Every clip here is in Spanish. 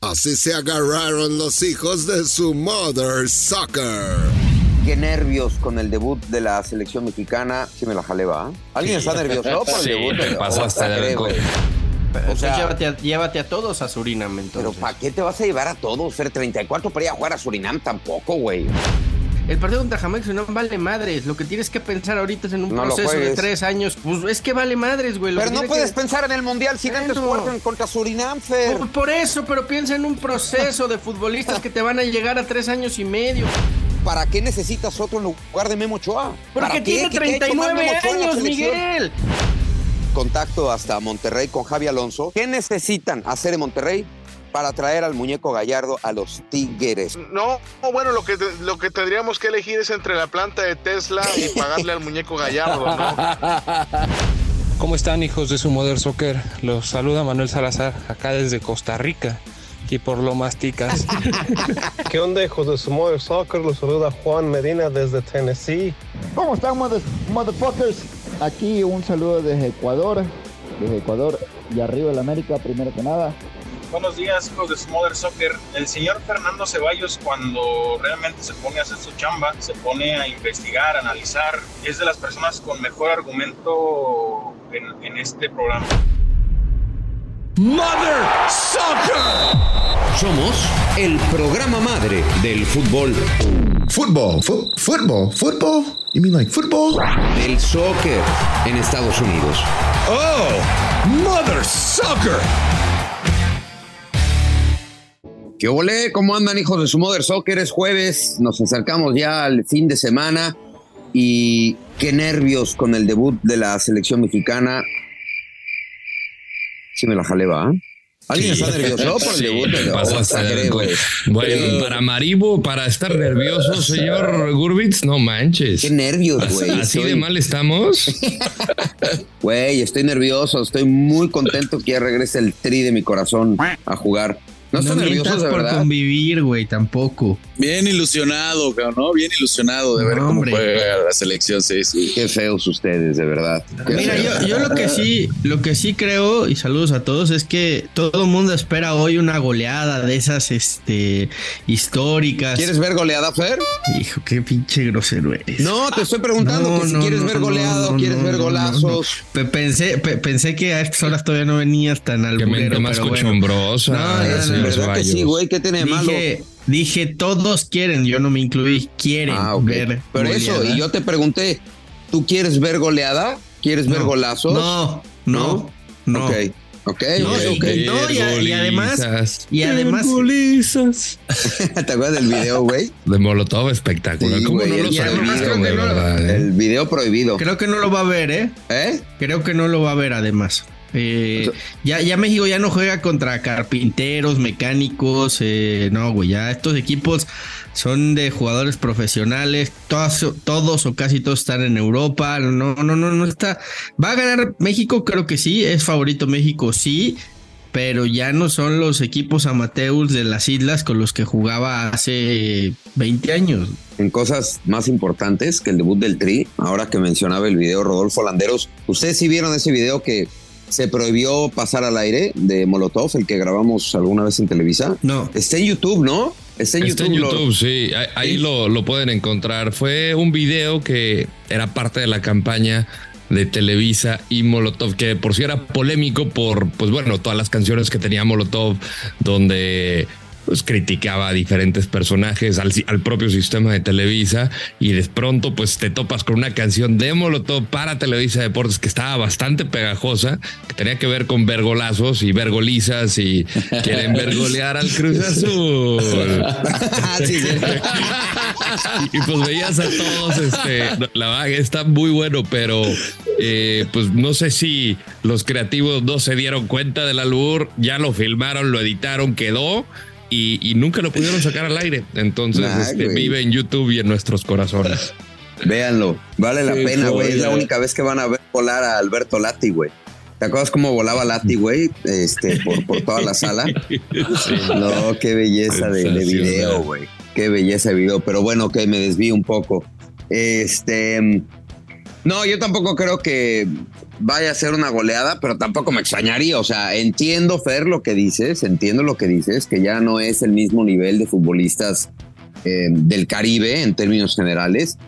Así se agarraron los hijos de su mother soccer. Qué nervios con el debut de la selección mexicana. Sí me la jaleba. ¿Alguien está nervioso por el Sí, debut? te pasaste ¿O O sea- llévate, a, llévate a todos a Surinam Pero entonces. ¿para qué te vas a llevar a todos? Ser 34 para ir a jugar a Surinam tampoco, güey. El partido contra Jamaica Surinam vale madres. Lo que tienes que pensar ahorita es en un No proceso de tres años. Pues es que vale madres, güey. Lo Pero no puedes que- pensar en el Mundial sin antes con- contra Surinam, Fer. Por, por eso, pero piensa en un proceso de futbolistas que te van a llegar a tres años y medio. ¿Para qué necesitas otro en lugar de Memo Ochoa? ¿Para Porque qué? tiene ¿Qué te ha hecho mal 39 Memo Ochoa en la años? Miguel. Contacto hasta Monterrey con Javi Alonso. ¿Qué necesitan hacer en Monterrey para traer al muñeco Gallardo a los Tigres? No, bueno, lo que, lo que tendríamos que elegir es entre la planta de Tesla y pagarle al muñeco Gallardo, ¿no? ¿Cómo están hijos de su Mother Soccer? Los saluda Manuel Salazar, acá desde Costa Rica, y por lo masticas. ¿Qué onda, hijos de su Mother Soccer? Los saluda Juan Medina desde Tennessee. ¿Cómo están, mother- motherfuckers? Aquí un saludo desde Ecuador, desde Ecuador y arriba del América, primero que nada. Buenos días, hijos de Smother Soccer. El señor Fernando Ceballos, cuando realmente se pone a hacer su chamba, se pone a investigar, a analizar, es de las personas con mejor argumento en, en este programa. Mother Soccer. Somos el programa madre del fútbol. Football, fu- football, football. You mean like football? Del soccer en Estados Unidos. Oh, Mother Soccer. ¿Qué ole? ¿Cómo andan, hijos de su Mother Soccer? Es jueves, nos acercamos ya al fin de semana y qué nervios con el debut de la selección mexicana. Sí me la jaleba, ¿eh? ¿Alguien Sí. está nervioso por el Sí, debut? güey? Bueno, para Maribo, para estar nervioso, señor Gurbitz, no manches. Qué nervios, güey. Así Estoy- de mal estamos. Güey, estoy nervioso, estoy muy contento que ya regrese el tri de mi corazón a jugar. ¿No están nerviosos por verdad? convivir, güey, tampoco. Bien ilusionado, cabrón, ¿no? Bien ilusionado de ver No, cómo hombre. juega la selección, sí, sí. Qué feos ustedes, de verdad. Qué Mira, yo, yo lo que sí, lo que sí creo, y saludos a todos, es que todo el mundo espera hoy una goleada de esas este históricas. ¿Quieres ver goleada, Fer? Hijo, qué pinche grosero eres. No, te estoy preguntando No, que si no, quieres no, ver no, goleada o no, quieres no, ver no, golazos. no, no. Pe- Pensé, pe- pensé que a estas horas todavía no venías tan al Qué mente más cochombrosa, No, no, señor ¿Verdad que sí, güey? ¿Qué tiene de malo? Dije, dije, todos quieren, yo no me incluí, quieren Ah, ok. ver. Pero eso, y yo te pregunté, ¿tú quieres ver goleada? ¿Quieres ver golazos? No, no, no. Ok, ok, No, ok, y- y- no, y a- y además- y además-. ¿Te acuerdas del video, güey? De Molotov espectacular. Sí, ¿Cómo güey, no el lo video, sabían, creo que de no- verdad? eh? El video prohibido. Creo que no lo va a ver, ¿eh? ¿Eh? Creo que no lo va a ver además. Eh, ya, ya México ya no juega contra carpinteros, mecánicos, eh, no, güey, ya estos equipos son de jugadores profesionales, todos, todos o casi todos están en Europa, no, no, no, no está. ¿Va a ganar México? Creo que sí, es favorito México, sí, pero ya no son los equipos amateurs de las islas con los que jugaba hace 20 años. En cosas más importantes que el debut del Tri, ahora que mencionaba el video Rodolfo Landeros, ¿ustedes sí vieron ese video que se prohibió pasar al aire de Molotov, el que grabamos alguna vez en Televisa? No. Está en YouTube, ¿no? Está en Está YouTube. en lo- YouTube, sí. Ahí, ahí lo, lo pueden encontrar. Fue un video que era parte de la campaña de Televisa y Molotov, que por si era polémico por, pues bueno, todas las canciones que tenía Molotov, donde pues criticaba a diferentes personajes, al, al propio sistema de Televisa, y de pronto pues te topas con una canción de Molotov para Televisa Deportes que estaba bastante pegajosa, que tenía que ver con vergolazos y vergolizas y quieren vergolear al Cruz Azul. Ah, sí, y, y, pues veías a todos, este, la que está muy bueno, pero eh, pues no sé si los creativos no se dieron cuenta del albur, ya lo filmaron, lo editaron, quedó. Y, y nunca lo pudieron sacar al aire. Entonces Nah, este, vive en YouTube y en nuestros corazones. Véanlo, vale la Sí, pena, güey. Es la única vez que van a ver volar a Alberto Lati, güey. ¿Te acuerdas cómo volaba Lati, güey? Este, por, por toda la sala. No, qué belleza de, de video, güey. Qué belleza de video. Pero bueno, que me desvío un poco. Este. No, yo tampoco creo que vaya a ser una goleada, pero tampoco me extrañaría. O sea, entiendo, Fer, lo que dices, entiendo lo que dices, que ya no es el mismo nivel de futbolistas eh, del Caribe en términos generales.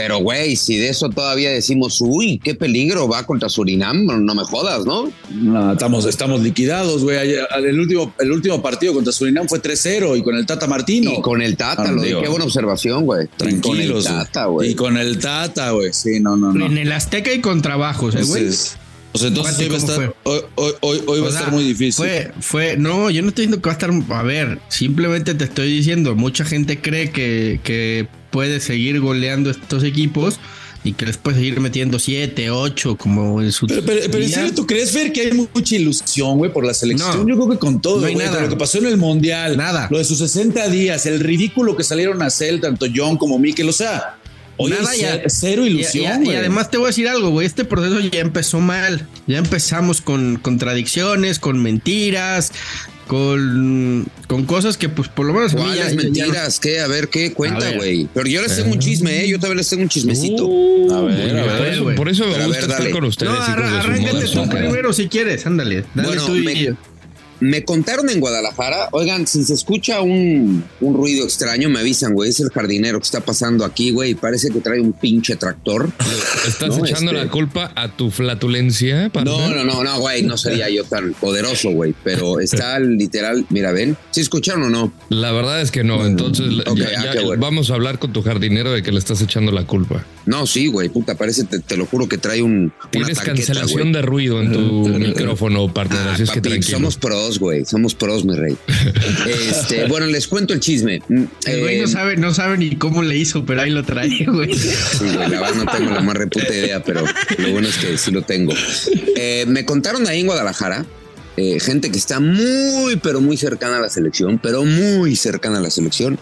Pero, güey, si de eso todavía decimos, uy, qué peligro va contra Surinam, no me jodas, ¿no? No, estamos, estamos liquidados, güey. El último, el último partido contra Surinam fue 3-0 y con el Tata Martino. Y con el Tata, lo Digo, qué buena observación, güey. Y Con el Tranquilos. Tata, güey. Y con el Tata, güey. Sí, no, no, no. En el Azteca y con trabajos, ¿eh, güey. Sea, entonces hoy va a ¿cómo estar, hoy, hoy, hoy, hoy va O a sea, estar muy difícil. Fue, fue, no, yo no estoy diciendo que va a estar. A ver, simplemente te estoy diciendo, mucha gente cree que, que puede seguir goleando estos equipos y que les puede seguir metiendo 7, 8, como en su. Pero, pero, pero en día. serio, ¿tú crees, Fer, que hay mucha ilusión, güey, por la selección? No. Yo creo que con todo, No hay nada. lo que pasó en el Mundial, Nada. lo de sus 60 días, el ridículo que salieron a hacer tanto John como Mikel, o sea, hoy Nada, ya- cero Y- ilusión, y, y güey. además te voy a decir algo, güey. Este proceso ya empezó mal. Ya empezamos con contradicciones, con mentiras, con, con cosas que, pues, por lo menos. ¿Cuáles mentiras? ¿Qué? A ver, ¿qué? Cuenta, güey. Pero yo les tengo un chisme, ¿eh? Yo también les tengo un chismecito. a ver, a Por ver. eso, por eso me gusta ver, estar con ustedes, No, arráncate tú primero si quieres. Ándale. Dale Bueno, tú y- me- Me contaron en Guadalajara, oigan, si se escucha un, un ruido extraño, me avisan, güey, es el jardinero que está pasando aquí, güey, parece que trae un pinche tractor. ¿Estás No, echando este- la culpa a tu flatulencia? No, no, no, no, güey, no sería yo tan poderoso, güey, pero está literal, mira, ven, ¿sí escucharon o no? La verdad es que no. Entonces, ok, ya- ah, ya qué bueno. vamos a hablar con tu jardinero de que le estás echando la culpa. No, sí, güey, puta, parece, te, te lo juro que trae un, una Tienes tanqueta, cancelación de ruido en tu micrófono, partner. Ah, así es que tranquilo. somos pros, güey, somos pros, mi rey. Este, bueno, les cuento el chisme. Mm, El güey eh, no sabe, no sabe ni cómo le hizo, pero ahí lo trae, güey. Sí, güey, la verdad no tengo la más reputa idea, pero lo bueno es que sí lo tengo. Eh, me contaron ahí en Guadalajara, eh, gente que está muy, pero muy cercana a la selección, pero muy cercana a la selección,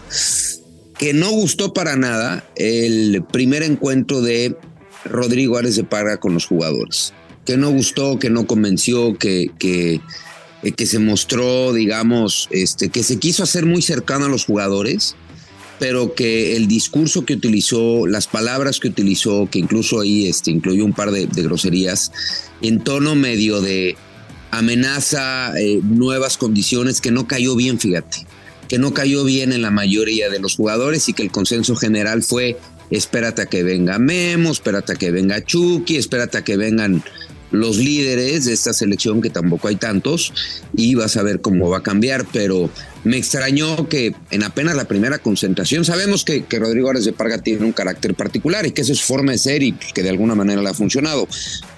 que no gustó para nada el primer encuentro de Rodrigo Ares de Parga con los jugadores. Que no gustó, que no convenció, que, que, eh, que se mostró, digamos, este, que se quiso hacer muy cercano a los jugadores pero que el discurso que utilizó, las palabras que utilizó, que incluso ahí este, incluyó un par de, de groserías, en tono medio de amenaza, eh, nuevas condiciones, que no cayó bien, fíjate, que no cayó bien en la mayoría de los jugadores y que el consenso general fue, espérate a que venga Memo, espérate a que venga Chucky, espérate a que vengan los líderes de esta selección, que tampoco hay tantos, y vas a ver cómo va a cambiar, pero me extrañó que en apenas la primera concentración, sabemos que, que Rodrigo Ares de Parga tiene un carácter particular y que esa es forma de ser y que de alguna manera le ha funcionado,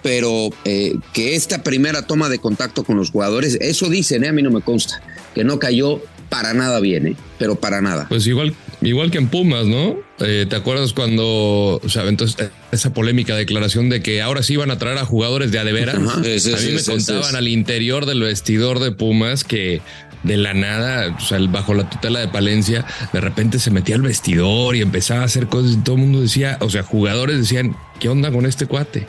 pero eh, que esta primera toma de contacto con los jugadores, eso dicen, ¿eh? a mí no me consta, que no cayó para nada bien, ¿eh? pero para nada. Pues igual, igual que en Pumas, ¿no? Eh, ¿Te acuerdas cuando, o sea, entonces esa polémica declaración de que ahora sí iban a traer a jugadores de adevera? Sí, sí, a mí sí, me contaban al interior del vestidor de Pumas que de la nada, o sea, bajo la tutela de Palencia, de repente se metía al vestidor y empezaba a hacer cosas y todo el mundo decía, o sea, jugadores decían, ¿qué onda con este cuate?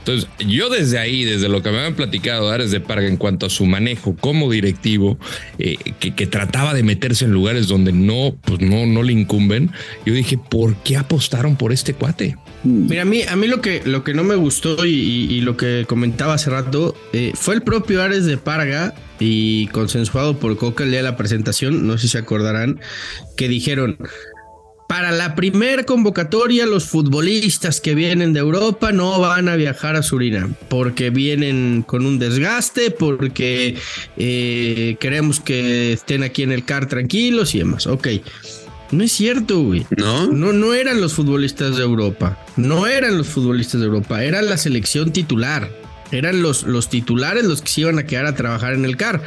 Entonces, yo desde ahí, desde lo que me habían platicado Ares de Parga en cuanto a su manejo como directivo, eh, que, que trataba de meterse en lugares donde no, pues no, no le incumben, yo dije, ¿por qué apostaron por este cuate? Mira, a mí, a mí lo que, lo que no me gustó y, y- y lo que comentaba hace rato eh, fue el propio Ares de Parga y consensuado por Coca el día de la presentación, no sé si se acordarán, que dijeron, para la primer convocatoria los futbolistas que vienen de Europa no van a viajar a Surinam porque vienen con un desgaste, porque eh, queremos que estén aquí en el CAR tranquilos y demás. Ok. No es cierto, güey. ¿No? No, no eran los futbolistas de Europa. No eran los futbolistas de Europa. Era la selección titular. Eran los, los titulares los que se iban a quedar a trabajar en el CAR.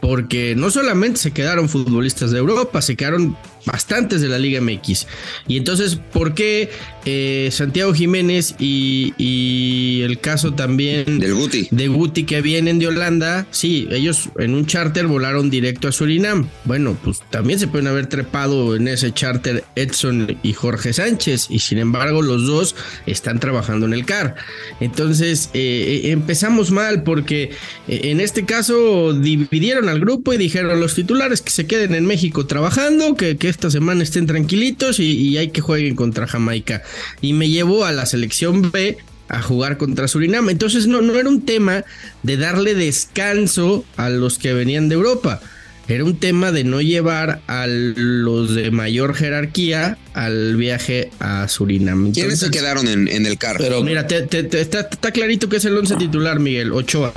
Porque no solamente se quedaron futbolistas de Europa, se quedaron bastantes de la Liga MX. Y entonces, ¿por qué eh, Santiago Jiménez y, y el caso también Del Guti. de Guti que vienen de Holanda, sí, ellos en un charter volaron directo a Surinam. Bueno, pues también se pueden haber trepado en ese charter Edson y Jorge Sánchez, y sin embargo los dos están trabajando en el CAR. Entonces eh, eh, empezamos mal porque en este caso dividieron al grupo y dijeron los titulares que se queden en México trabajando, que, que esta semana estén tranquilitos y, y hay que jueguen contra Jamaica. Y me llevó a la selección B a jugar contra Surinam. Entonces no, no era un tema de darle descanso a los que venían de Europa. Era un tema de no llevar a los de mayor jerarquía al viaje a Surinam. ¿Quiénes se quedaron en, el carro? Pero mira, está, clarito que es el once titular, Miguel. Ochoa,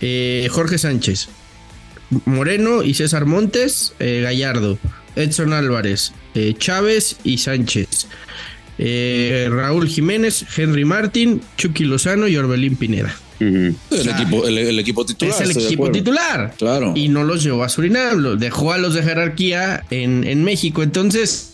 eh, Jorge Sánchez, Moreno y César Montes, eh, Gallardo, Edson Álvarez, eh, Chávez y Sánchez. Raúl Jiménez, Henry Martín, Chucky Lozano y Orbelín Pineda el, equipo, el, equipo titular. Es el equipo titular. Claro. Y no los llevó a Surinam, los dejó a los de jerarquía en, en México. Entonces,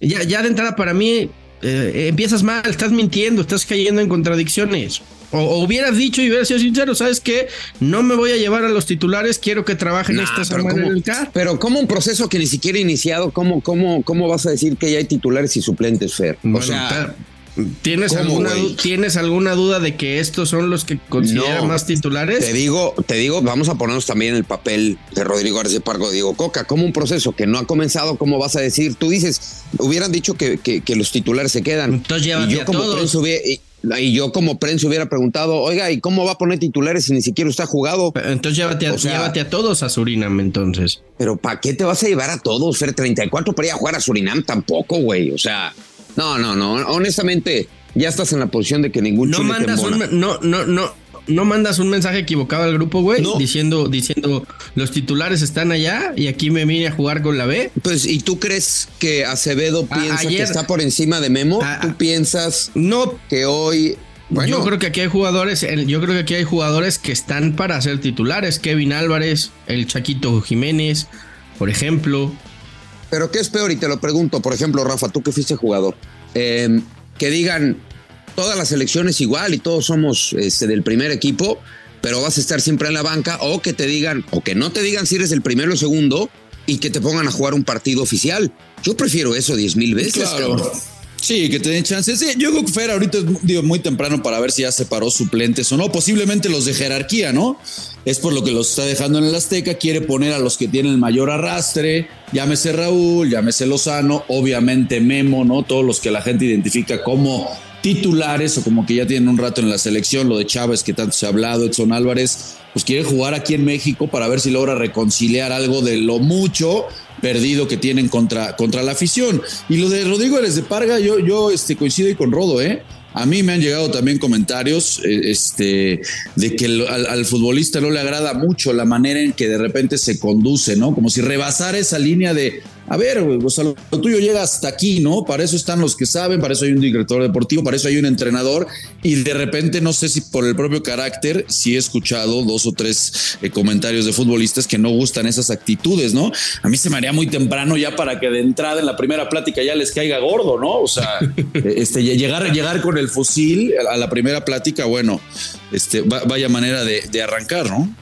ya, ya de entrada para mí, eh, empiezas mal, estás mintiendo, estás cayendo en contradicciones. O, hubieras dicho y hubieras sido sincero, ¿sabes qué? No me voy a llevar a los titulares, quiero que trabajen esta semana en el CAR. Pero como un proceso que ni siquiera ha iniciado, ¿cómo, cómo, cómo vas a decir que ya hay titulares y suplentes, Fer? o sea, ¿Tienes alguna, ¿Tienes alguna duda de que estos son los que consideran más titulares? Te digo, te digo, vamos a ponernos también el papel de Rodrigo García Pargo, Diego Coca, como un proceso que no ha comenzado, ¿cómo vas a decir? Tú dices, hubieran dicho que, que, los titulares se quedan. Entonces y yo como prensa hubiera, y, yo como prensa hubiera preguntado, oiga, ¿y cómo va a poner titulares si ni siquiera usted ha jugado? Entonces llévate a, llévate a todos a Surinam entonces. Pero ¿para qué te vas a llevar a todos, Fer? 34 para ir a jugar a Surinam tampoco, güey. O sea... No, no, no. Honestamente, ya estás en la posición de que ningún no mandas un, no, no, no, no mandas un mensaje equivocado al grupo, güey, diciendo, diciendo los titulares están allá y aquí me vine a jugar con la B. Pues, ¿y tú crees que Acevedo piensa que está por encima de Memo? ¿Tú piensas no que hoy bueno. Yo creo que aquí hay jugadores, yo creo que aquí hay jugadores que están para ser titulares. Kevin Álvarez, el Chaquito Jiménez, por ejemplo. Pero ¿qué es peor? Y te lo pregunto, por ejemplo, Rafa, tú que fuiste jugador, em, que digan todas las elecciones igual y todos somos este, del primer equipo, pero vas a estar siempre en la banca, o que te digan, o que no te digan si eres el primero o segundo y que te pongan a jugar un partido oficial. Yo prefiero eso diez mil veces. Claro. Sí, que te den chances. Yo creo que Fer ahorita es digo, muy temprano para ver si ya separó suplentes o no. Posiblemente los de jerarquía, ¿no? Es por lo que los está dejando en el Azteca. Quiere poner a los que tienen el mayor arrastre. Llámese Raúl, llámese Lozano, obviamente Memo, ¿no? Todos los que la gente identifica como titulares o como que ya tienen un rato en la selección. Lo de Chávez, que tanto se ha hablado, Edson Álvarez, pues quiere jugar aquí en México para ver si logra reconciliar algo de lo mucho perdido que tienen contra, contra la afición. Y lo de Rodrigo Eres de Parga, yo, yo este, coincido con Rodo, ¿eh? A mí me han llegado también comentarios eh, este, de que al, futbolista no le agrada mucho la manera en que de repente se conduce, ¿no? Como si rebasara esa línea de, a ver, o sea, lo tuyo llega hasta aquí, ¿no? Para eso están los que saben, para eso hay un director deportivo, para eso hay un entrenador y de repente no sé si por el propio carácter, si he escuchado dos o tres eh, comentarios de futbolistas que no gustan esas actitudes, ¿no? A mí se me haría muy temprano ya para que de entrada en la primera plática ya les caiga gordo, ¿no? O sea, este, llegar, llegar con el fusil a la primera plática, bueno, este, vaya manera de, de arrancar, ¿no?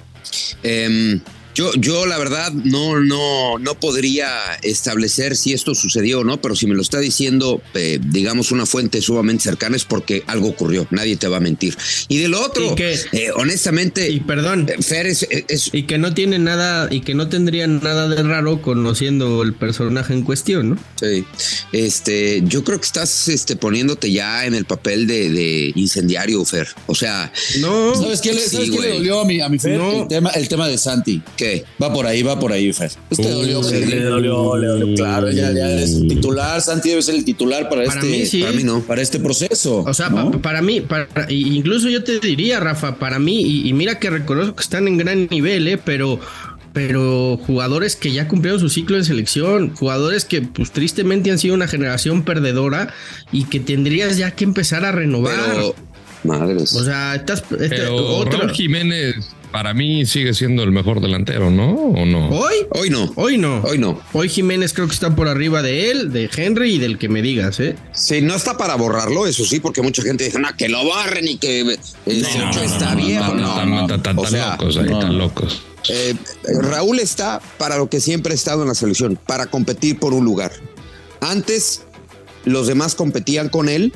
Eh, yo, yo la verdad no, no, no podría establecer si esto sucedió o no, pero si me lo está diciendo, eh, digamos, una fuente sumamente cercana es porque algo ocurrió. Nadie te va a mentir. Y de lo otro, que, eh, honestamente, y perdón, eh, Fer es, y que no tiene nada y que no tendría nada de raro conociendo el personaje en cuestión, ¿no? Sí. Este, yo creo que estás este, poniéndote ya en el papel de, incendiario, Fer. O sea, no. ¿Sabes qué le, ¿sabes qué le dolió a mi, a mi Fer? El, tema, el tema de Santi. ¿Qué? Va por ahí, va por ahí, Fer. Este dolió, le, dolió, le dolió, claro. Ya, ya es el titular. Santi debe ser el titular para, este. Mí, Para mí no. Para este proceso. O sea, para mí, para, incluso yo te diría, Rafa, para mí, y, mira que reconozco que están en gran nivel, ¿eh? pero pero jugadores que ya cumplieron su ciclo de selección, jugadores que pues tristemente han sido una generación perdedora y que tendrías ya que empezar a renovar. Pero, madres. O sea, estás este, pero Jiménez para mí sigue siendo el mejor delantero, ¿no? ¿O no? Hoy, hoy no. Hoy no. Hoy no. Hoy Jiménez creo que está por arriba de él, de Henry y del que me digas, ¿eh? Sí, no está para borrarlo, eso sí, porque mucha gente dice, no, que lo barren y que eh, no, está viejo. No, Están locos ahí, están locos. Eh, Raúl está para lo que siempre ha estado en la selección, para competir por un lugar. Antes los demás competían con él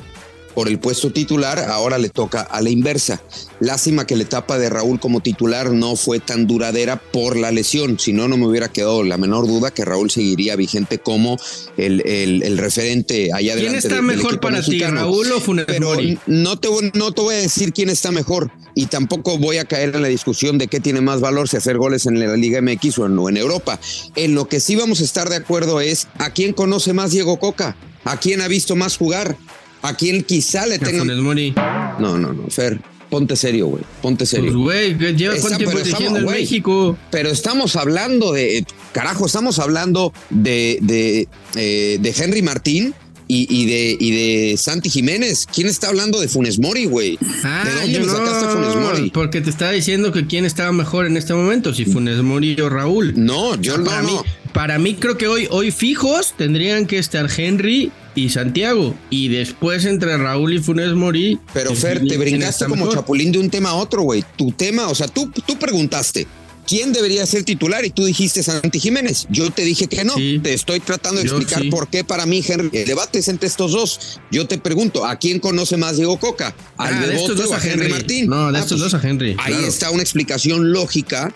por el puesto titular, ahora le toca a la inversa. Lástima que la etapa de Raúl como titular no fue tan duradera por la lesión, si no, no me hubiera quedado la menor duda que Raúl seguiría vigente como el, el, el referente allá. ¿Quién está del- del mejor para ti. Raúl o Funes Pero no te, voy- no te voy a decir quién está mejor y tampoco voy a caer en la discusión de qué tiene más valor si hacer goles en la Liga MX o en, o en Europa. En lo que sí vamos a estar de acuerdo es a quién conoce más Diego Coca, a quién ha visto más jugar, a quién quizá le A tenga... Funes Mori. No, no, no, Fer, ponte serio, güey, ponte serio. Pues, güey, lleva cuánto tiempo estamos- en México. Pero estamos hablando de, carajo, estamos hablando de, de, eh, de Henry Martín y, y de, y de Santi Jiménez. ¿Quién está hablando de Funes Mori, güey? Ah, ¿De dónde yo me sacaste Funes Mori? Porque te estaba diciendo que quién estaba mejor en este momento, si Funes Mori o Raúl. No, yo no, para no. mí, para mí creo que hoy, hoy fijos tendrían que estar Henry y Santiago. Y después entre Raúl y Funes Mori. Pero Fer, te ¿quién brincaste como mejor? chapulín de un tema a otro, güey. Tu tema, o sea, tú, tú preguntaste. ¿Quién debería ser titular? Y tú dijiste Santi Jiménez. Yo te dije que no. Te estoy tratando de Yo explicar sí. por qué para mí Henry. El debate es entre estos dos. Yo te pregunto, ¿a quién conoce más Diego Coca? ¿Al Ah, de estos dos a Henry. Martín? No, de Ah, estos pues, dos a Henry. Ahí claro. está una explicación lógica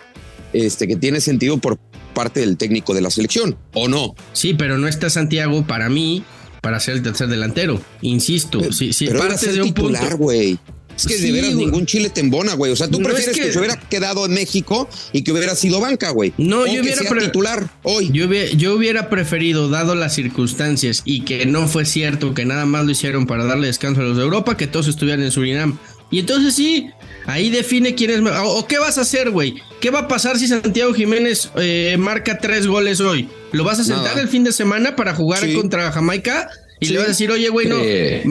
este, que tiene sentido por parte del técnico de la selección, ¿o no? Sí, pero no está Santiago para mí para ser el tercer delantero. Insisto, si, si Pero ser de un titular, güey. Es que de Sí, veras güey. ningún chile te embona, güey. O sea, tú No, prefieres es que... que- se hubiera quedado en México y que hubiera sido banca, güey. No, O yo hubiera pre- titular hoy. Yo hubiera, yo hubiera preferido, dado las circunstancias y que no fue cierto que nada más lo hicieron para darle descanso a los de Europa, que todos estuvieran en Surinam. Y entonces sí, ahí define quién es. O, o qué vas a hacer, güey. ¿Qué va a pasar si Santiago Jiménez eh, marca tres goles hoy? ¿Lo vas a sentar Nada. el fin de semana para jugar Sí. contra Jamaica? Y Sí. le vas a decir, oye, güey, no,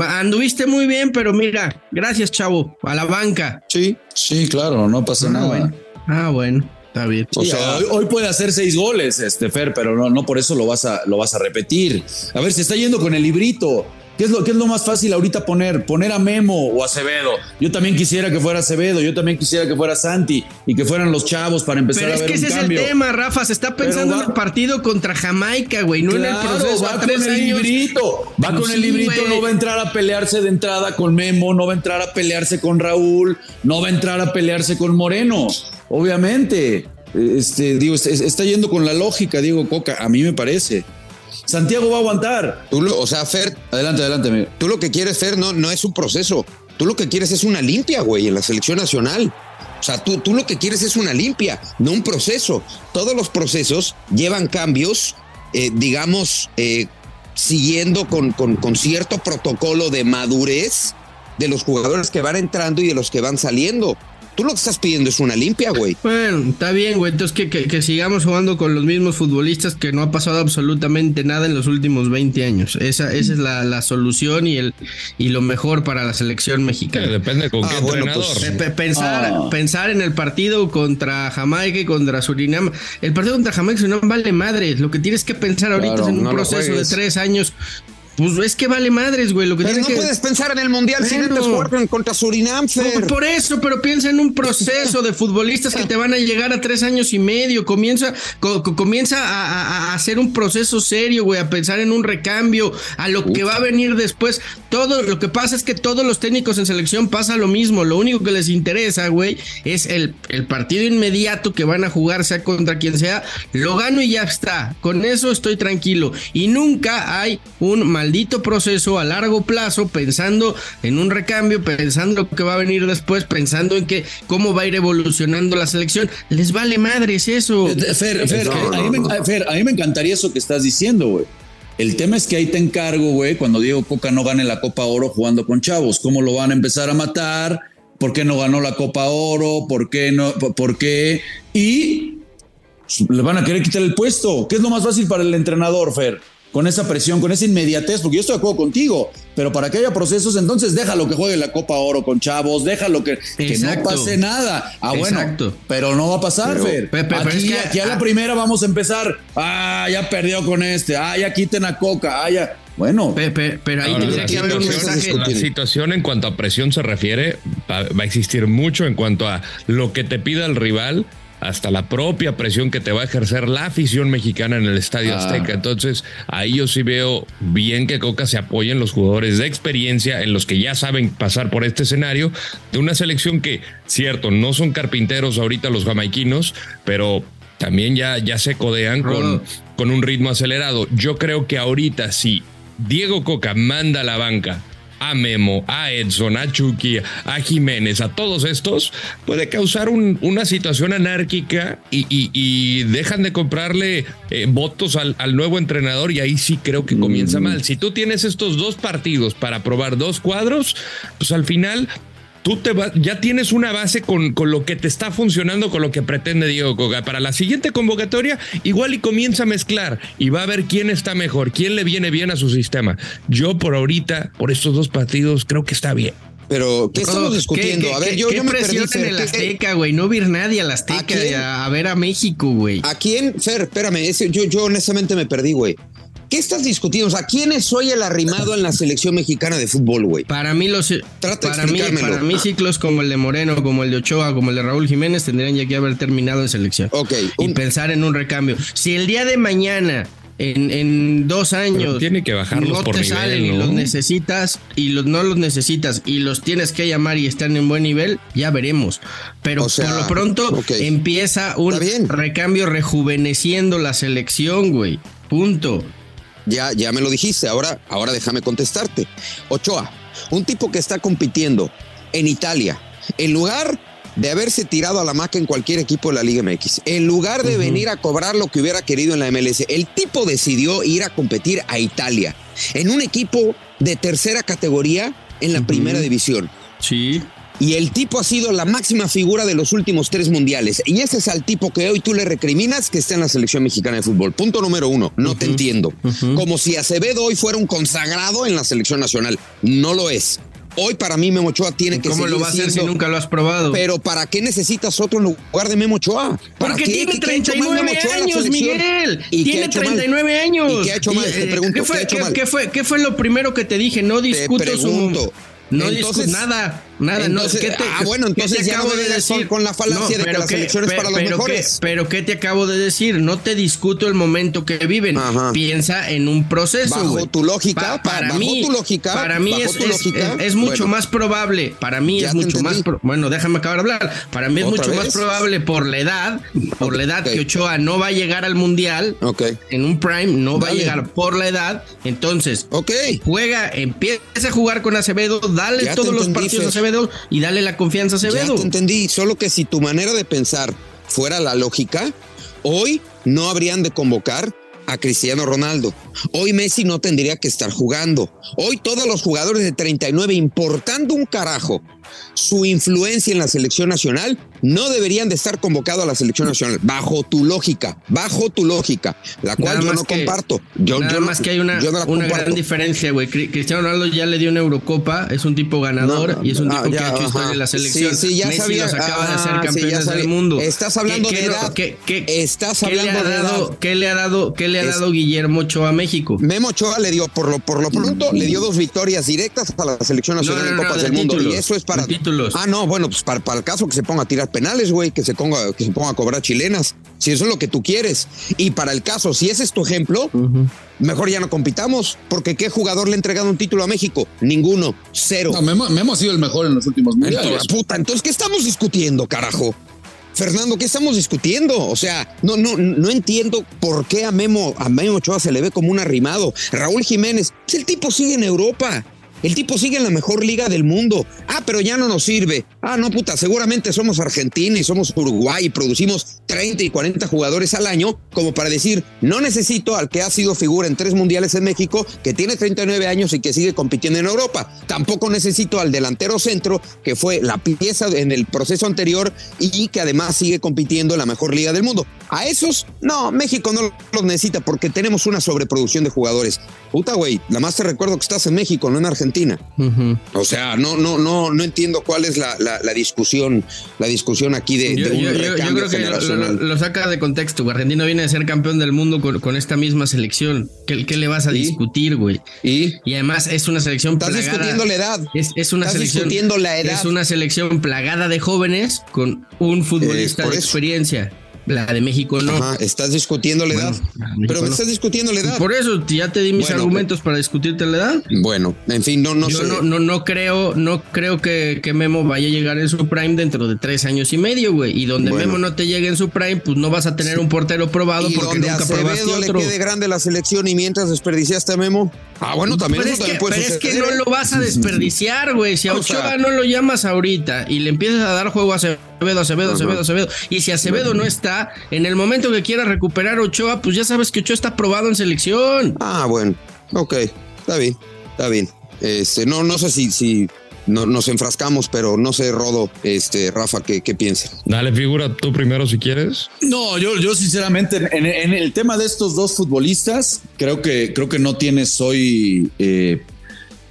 anduviste muy bien, pero mira, gracias, chavo, a la banca. Sí, sí, claro, no pasa Ah, nada. bueno. Ah, bueno, está bien. O sea, hoy, hoy puede hacer seis goles, este Fer, pero no, no por eso lo vas a, lo vas a repetir. A ver, se está yendo con el librito. ¿Qué es, lo, ¿Qué es lo más fácil ahorita poner? Poner a Memo o a Acevedo. Yo también quisiera que fuera Acevedo, yo también quisiera que fuera Santi y que fueran los chavos para empezar Pero a es ver que un ese cambio. es el tema, Rafa. Se está pensando va- en el partido contra Jamaica, güey, no en el proceso. va a con el años. librito, va Pues con el sí, librito, güey. no va a entrar a pelearse de entrada con Memo, no va a entrar a pelearse con Raúl, no va a entrar a pelearse con Moreno, obviamente. Este, digo, es- es- está yendo con la lógica, Diego Coca, a mí me parece. Santiago va a aguantar. Tú lo- o sea, Fer, Adelante, adelante, amigo. tú lo que quieres, Fer, no, no es un proceso. Tú lo que quieres es una limpia, güey, en la selección nacional. O sea, tú, tú lo que quieres es una limpia, no un proceso. Todos los procesos llevan cambios, eh, digamos, eh, siguiendo con, con- con cierto protocolo de madurez de los jugadores que van entrando y de los que van saliendo. Tú lo que estás pidiendo es una limpia, güey. Bueno, está bien, güey. Entonces que, que- que sigamos jugando con los mismos futbolistas que no ha pasado absolutamente nada en los últimos 20 años. Esa, esa es la, la solución y, el, y lo mejor para la selección mexicana. depende con Ah, qué bueno, entrenador. pues, Pe- pe- Pensar, Ah. pensar en el partido contra Jamaica y contra Surinam. El partido contra Jamaica y Surinam vale madres. Lo que tienes que pensar ahorita Claro, es en un no proceso de tres años. Pues es que vale madres, güey. Lo que Pero no que puedes pensar en el Mundial sin Bueno. antes jugar con- contra Surinam, Fer. Por, por eso, pero piensa en un proceso de futbolistas que te van a llegar a tres años y medio. Comienza, co- co- comienza a, a- a hacer un proceso serio, güey, a pensar en un recambio, a lo que va a venir después. Todo lo que pasa es que todos los técnicos en selección pasa lo mismo. Lo único que les interesa, güey, es el, el partido inmediato que van a jugar, sea contra quien sea. Lo gano y ya está. Con eso estoy tranquilo. Y nunca hay un maldito proceso a largo plazo pensando en un recambio, pensando lo que va a venir después, pensando en que cómo va a ir evolucionando la selección. Les vale madres eso. Fer, Fer, No, a, mí no, me, no. Fer, a mí me encantaría eso que estás diciendo, güey. El tema es que ahí te encargo, güey, cuando Diego Coca no gane la Copa Oro jugando con chavos. ¿Cómo lo van a empezar a matar? ¿Por qué no ganó la Copa Oro? ¿Por qué no? ¿Por qué? Y le van a querer quitar el puesto. ¿Qué es lo más fácil para el entrenador, Fer? Con esa presión, con esa inmediatez, porque yo estoy de acuerdo contigo, pero para que haya procesos, entonces déjalo que juegue la Copa Oro con chavos, déjalo que, que no pase nada. Ah, bueno, Exacto. pero no va a pasar, Pero- Fer. Pero aquí, es que- aquí a la ah. primera vamos a empezar. Ah, ya perdió con este. Ah, ya quiten a Coca. Ah, ya. Bueno, Pe- pe- pero ahí tendría la, que haber un situación, mensaje. la situación en cuanto a presión se refiere va a existir mucho en cuanto a lo que te pida el rival hasta la propia presión que te va a ejercer la afición mexicana en el Estadio Ah. Azteca. Entonces, ahí yo sí veo bien que Coca se apoye en los jugadores de experiencia, en los que ya saben pasar por este escenario, de una selección que, cierto, no son carpinteros ahorita los jamaiquinos, pero también ya, ya se codean con, con un ritmo acelerado. Yo creo que ahorita si Diego Coca manda a la banca a Memo, a Edson, a Chucky, a Jiménez, a todos estos, puede causar un- una situación anárquica y, y- y dejan de comprarle eh, votos al, al nuevo entrenador y ahí sí creo que comienza mal. Si tú tienes estos dos partidos para probar dos cuadros, pues al final tú te vas, ya tienes una base con, con lo que te está funcionando, con lo que pretende Diego Coga. Para la siguiente convocatoria, igual y comienza a mezclar y va a ver quién está mejor, quién le viene bien a su sistema. Yo por ahorita, por estos dos partidos, creo que está bien. Pero, ¿qué estamos ¿Qué- discutiendo? qué- a ver, qué- yo, qué yo me presión perdí, en Fer. el ¿Qué- Azteca, güey. No ir nadie al Azteca a, a ver a México, güey. ¿A quién? Fer, espérame, ese- yo, yo honestamente me perdí, güey. ¿Qué estás discutiendo? O sea, ¿quién es hoy el arrimado en la selección mexicana de fútbol, güey? Para mí los Trata de para mí, para mí ciclos como el de Moreno, como el de Ochoa, como el de Raúl Jiménez tendrían ya que haber terminado en selección. Ok. Y pensar en un recambio. Si el día de mañana en, en dos años Pero tiene que bajarlos no por te nivel, salen y los necesitas y los no los necesitas y los tienes que llamar y están en buen nivel, ya veremos. Pero O sea, por lo pronto empieza un recambio rejuveneciendo la selección, güey. Punto. Ya, ya me lo dijiste, ahora, ahora déjame contestarte. Ochoa, un tipo que está compitiendo en Italia, en lugar de haberse tirado a la maca en cualquier equipo de la Liga MX, en lugar de venir a cobrar lo que hubiera querido en la MLS, el tipo decidió ir a competir a Italia, en un equipo de tercera categoría en la primera división. Sí. Y el tipo ha sido la máxima figura de los últimos tres mundiales. Y ese es al tipo que hoy tú le recriminas que está en la selección mexicana de fútbol. Punto número uno. No te entiendo. Como si Acevedo hoy fuera un consagrado en la selección nacional. No lo es. Hoy para mí Memo Ochoa tiene que ¿Cómo seguir lo va a hacer si nunca lo has probado? Pero ¿para qué necesitas otro en lugar de Memo Ochoa? ¿Para Porque qué? tiene ¿Qué- qué ha hecho mal 39 Memo Ochoa en la años? Miguel. ¿Y qué ha Tiene hecho mal? 39 años. ¿Y qué ha hecho mal? Te pregunto, ¿qué ¿qué fue, ha hecho qué- mal? qué fue, qué fue lo primero que te dije? No discuto su... No Entonces- discuto nada, nada. entonces- no, ¿qué te, ah, bueno, te entonces ya no acabo de decir? con la falacia de que para los pero mejores. qué- pero ¿qué te acabo de decir? No te discuto el momento que viven. Ajá. Piensa en un proceso, Bajo tu lógica, Pa- pa- para bajo mí, tu lógica, para mí es, lógica, es- es mucho bueno. más probable. Para mí es te mucho más. pro- bueno, déjame acabar de hablar. Para mí es ¿Otra mucho más probable por la edad, por la edad que Ochoa no va a llegar al mundial. Ok. En un prime no va a llegar por la edad. Entonces, Ok. juega, empieza a jugar con Acevedo, dale Ya te todos los partidos a Fer. Acevedo y dale la confianza a Ya Acevedo. te entendí, solo que si tu manera de pensar fuera la lógica, hoy no habrían de convocar a Cristiano Ronaldo. Hoy Messi no tendría que estar jugando. Hoy todos los jugadores de 39, importando un carajo su influencia en la selección nacional, no deberían de estar convocados a la selección nacional. Bajo tu lógica, bajo tu lógica, la cual Nada yo más no que- comparto. Yo, nada yo no- más que hay una, no una gran diferencia, güey. Cri- Cristiano Ronaldo ya le dio una Eurocopa, es un tipo ganador No, y es un tipo que ha hecho ajá. historia en la selección. Sí, sí, ya Messi sabía, los acaba de hacer campeones del mundo. Estás hablando ¿Qué- de edad. qué- qué- Estás hablando ha de dado, edad. ¿Qué le ha dado, qué le ha Es- dado Guillermo Ochoa a México? Memo Ochoa le dio, por lo, por lo pronto, le dio dos victorias directas a la selección nacional en Copas de del Mundo. y eso es para. Ah, no, bueno, pues para, para el caso que se ponga a tirar penales, güey, que se ponga, que se ponga a cobrar chilenas. Si eso es lo que tú quieres. Y para el caso, si ese es tu ejemplo, mejor ya no compitamos. Porque ¿qué jugador le ha entregado un título a México? Ninguno. Cero. No, Memo, Memo ha sido el mejor en los últimos mundiales. Puta, entonces, ¿qué estamos discutiendo, carajo? Fernando, ¿qué estamos discutiendo? O sea, no, no, no entiendo por qué a Memo, a Memo Ochoa se le ve como un arrimado. Raúl Jiménez, pues el tipo sigue en Europa. El tipo sigue en la mejor liga del mundo. Ah, pero ya no nos sirve. Ah, no, puta, seguramente somos Argentina y somos Uruguay y producimos 30 y 40 jugadores al año como para decir, no necesito al que ha sido figura en tres mundiales en México, que tiene 39 años y que sigue compitiendo en Europa. Tampoco necesito al delantero centro, que fue la pieza en el proceso anterior y que además sigue compitiendo en la mejor liga del mundo. A esos, no, México no los necesita porque tenemos una sobreproducción de jugadores. Puta, güey, la más te recuerdo que estás en México, no en Argentina. O sea, no, no, no, no entiendo cuál es la, la, la discusión, la discusión aquí de, Yo, de un yo- yo- creo que lo, lo- lo saca de contexto. güey. Argentina viene a ser campeón del mundo con, con esta misma selección. ¿Qué, qué le vas a discutir, güey? ¿Y? además es una selección Estás plagada. discutiendo la edad. Es, es una Estás selección. discutiendo la edad. Es una selección plagada de jóvenes con un futbolista por de experiencia. La de México no. Ajá, estás discutiendo la edad. Pero me no. estás discutiendo la edad. Por eso ya te di mis Bueno, argumentos para discutirte la edad. Bueno, en fin, no, no Yo sé. no, no, no creo, no creo que, que Memo vaya a llegar en su prime dentro de tres años y medio, güey. Y donde Bueno. Memo no te llegue en su prime, pues no vas a tener un portero probado y porque donde nunca probaste Acevedo le otro. quede grande la selección y mientras desperdiciaste a Memo. Ah, bueno, también pero eso es que, también es no ¿eh? lo vas a desperdiciar, güey. Si a O sea- Ochoa no lo llamas ahorita y le empiezas a dar juego a Acevedo, Acevedo, Ajá. Acevedo, Acevedo. Y si Acevedo no está, en el momento que quiera recuperar Ochoa, pues ya sabes que Ochoa está probado en selección. Ah, bueno. Ok, está bien, está bien. Este, no, no sé si, si no- nos enfrascamos, pero no sé, Rodo, este, Rafa, ¿qué, qué piensa? Dale, figura tú primero si quieres. No, yo, yo sinceramente en, en el tema de estos dos futbolistas, creo que, creo que no tienes hoy, eh,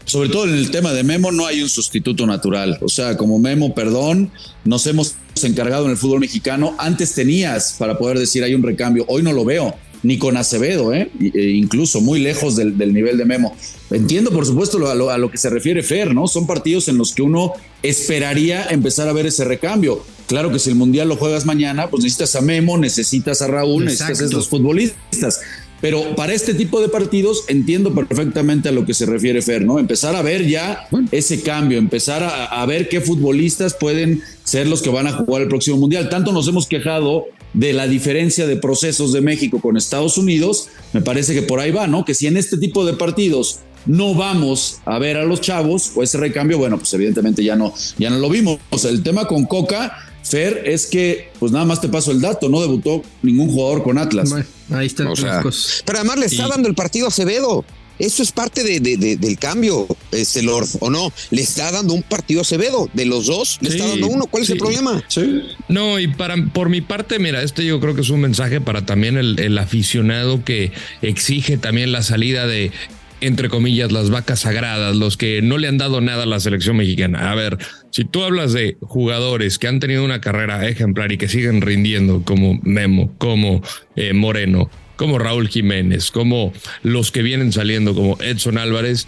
sobre todo en el tema de Memo, no hay un sustituto natural. O sea, como Memo, perdón, nos hemos encargado en el fútbol mexicano. Antes tenías para poder decir hay un recambio, hoy no lo veo. Ni con Acevedo, ¿eh? E incluso muy lejos del, del nivel de Memo. Entiendo, por supuesto, lo- a lo, a lo que se refiere Fer, ¿no? Son partidos en los que uno esperaría empezar a ver ese recambio. Claro que si el Mundial lo juegas mañana, pues necesitas a Memo, necesitas a Raúl, necesitas a estos futbolistas. Pero para este tipo de partidos entiendo perfectamente a lo que se refiere Fer, ¿no? Empezar a ver ya ese cambio, empezar a, a ver qué futbolistas pueden ser los que van a jugar el próximo Mundial. Tanto nos hemos quejado de la diferencia de procesos de México con Estados Unidos, me parece que por ahí va, ¿no? Que si en este tipo de partidos no vamos a ver a los chavos o ese recambio, bueno, pues evidentemente ya no, ya no lo vimos. El tema con Coca, Fer, es que, pues nada más te paso el dato, no debutó ningún jugador con Atlas. ahí están O sea, pero además le está dando el partido a Acevedo. Eso es parte de, de- de- del cambio, este Lord, ¿o no? Le está dando un partido a Acevedo. De los dos, le está Sí, dando uno. ¿Cuál es el sí. problema? No, y para por mi parte, mira, este yo creo que es un mensaje para también el, el aficionado que exige también la salida de entre comillas, las vacas sagradas, los que no le han dado nada a la selección mexicana. A ver, si tú hablas de jugadores que han tenido una carrera ejemplar y que siguen rindiendo, como Memo, como eh, Moreno, como Raúl Jiménez, como los que vienen saliendo, como Edson Álvarez,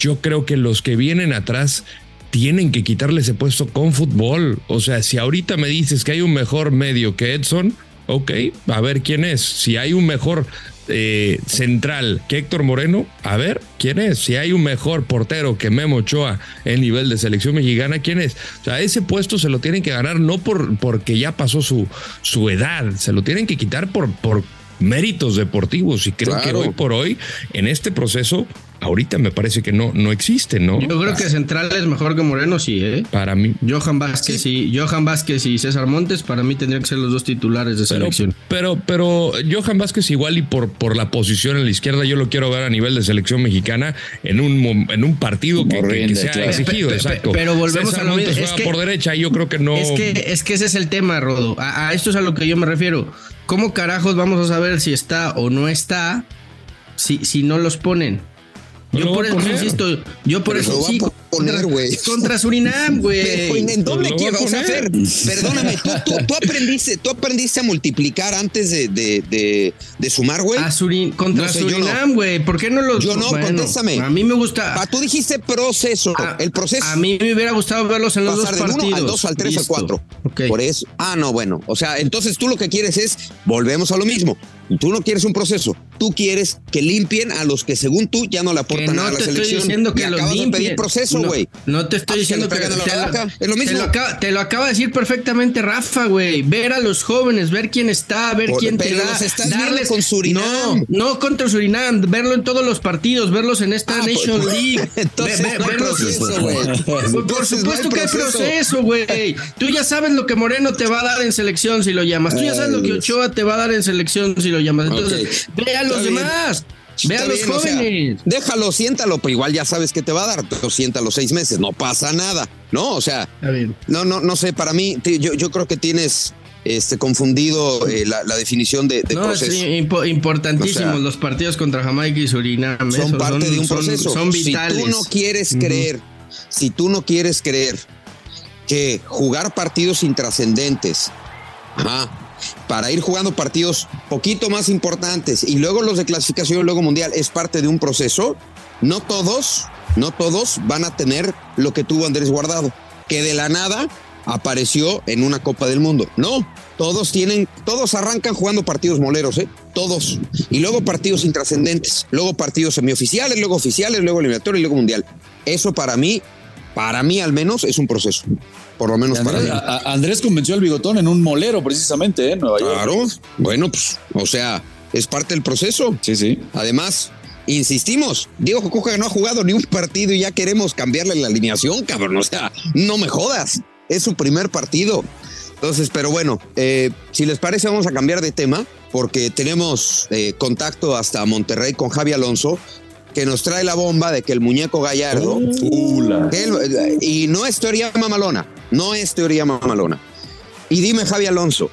yo creo que los que vienen atrás tienen que quitarle ese puesto con fútbol. O sea, si ahorita me dices que hay un mejor medio que Edson, ok, a ver quién es. Si hay un mejor eh, central que Héctor Moreno, a ver quién es. Si hay un mejor portero que Memo Ochoa en nivel de selección mexicana, quién es. O sea, ese puesto se lo tienen que ganar no por porque ya pasó su, su edad, se lo tienen que quitar por, por méritos deportivos. Y creo que hoy por hoy, en este proceso, ahorita me parece que no, no existe, ¿no? Yo creo que Central es mejor que Moreno, sí, ¿eh? Para mí. Johan Vázquez y Johan Vázquez y César Montes, para mí tendrían que ser los dos titulares de Pero, selección. pero, pero Johan Vázquez igual y por, por la posición en la izquierda, yo lo quiero ver a nivel de selección mexicana en un, en un partido que, que- que rinde, sea claro. exigido, Pe- pe- exacto. pero volvemos César a lo Montes mismo, es juega que- por derecha y yo creo que no. Es que, es que ese es el tema, Rodo. A, a esto es a lo que yo me refiero. ¿Cómo carajos vamos a saber si está o no está si, si no los ponen? Yo lo por eso poner. insisto, yo por Pero eso lo sí. poner, contra- Surinam, güey. ¿En dónde Lo va a quiero? O sea. Fer, perdóname, ¿tú, tú, tú aprendiste, tú aprendiste a multiplicar antes de, de, de, de sumar, güey. Surin- contra No sé. Surinam, güey. ¿Por qué no los Yo no, bueno, contéstame. A mí me gusta. Ah, tú dijiste proceso, a- el proceso. A mí me hubiera gustado verlos en los pasar dos partidos. 1 al 2, al 3, al Listo. 4. Ok. Por eso. Ah, no, bueno. O sea, entonces tú lo que quieres es, volvemos a lo mismo. Tú no quieres un proceso. Tú quieres que limpien a los que según tú ya no le Que aportan no nada a la te estoy selección. diciendo que acabas de limpien. pedir proceso, güey. No, te estoy Ah, diciendo que que, la te, lo, es lo mismo. Te lo, acaba, te lo acaba de decir perfectamente Rafa, güey. Ver a los jóvenes, ver quién está, ver Por- quién te pero da. los estás viendo con Surinam. No, no contra Surinam. Verlo en todos los partidos, verlos en esta Ah, Nation pues, League. entonces Ve- ve- no hay verlos- proceso, güey. Por supuesto no que hay proceso. güey. Tú ya sabes lo que Moreno te va a dar en selección si lo llamas. Tú ya sabes lo que. Ochoa te va a dar en selección si lo llamas. Entonces, ve a los Está bien. demás. Ve a los bien, o sea, jóvenes. déjalo, siéntalo, pero igual ya sabes que te va a dar. Pero siéntalo seis meses, no pasa nada. No, o sea, no, no, no sé, para mí, yo, yo creo que tienes este, confundido eh, la, la definición de, de No, proceso. sí, impo- importantísimos O sea, los partidos contra Jamaica y Surinam. son parte de un proceso. Son, vitales. Si tú no quieres creer, si tú no quieres creer que jugar partidos intrascendentes, ajá, para ir jugando partidos poquito más importantes y luego los de clasificación luego mundial es parte de un proceso, no todos, no todos van a tener lo que tuvo Andrés Guardado, que de la nada apareció en una Copa del Mundo. No, todos tienen, todos arrancan jugando partidos moleros, ¿eh? Todos. Y luego partidos intrascendentes, luego partidos semioficiales, luego oficiales, luego eliminatorios y luego mundial. Eso para mí, para mí al menos, es un proceso. Por lo menos para mí. Andrés, a- a- Andrés convenció al bigotón en un molero, precisamente, ¿eh? en Nueva York. Claro. Bueno, pues, o sea, es parte del proceso. Sí, sí. Además, insistimos, Diego Coca no ha jugado ni un partido y ya queremos cambiarle la alineación, cabrón. O sea, no me jodas. Es su primer partido. Entonces, pero bueno, eh, si les parece, vamos a cambiar de tema porque tenemos eh, contacto hasta Monterrey con Javi Alonso, que nos trae la bomba de que el muñeco Gallardo. que él- y no es teoría mamalona, no es teoría mamalona. Y dime, Javi Alonso,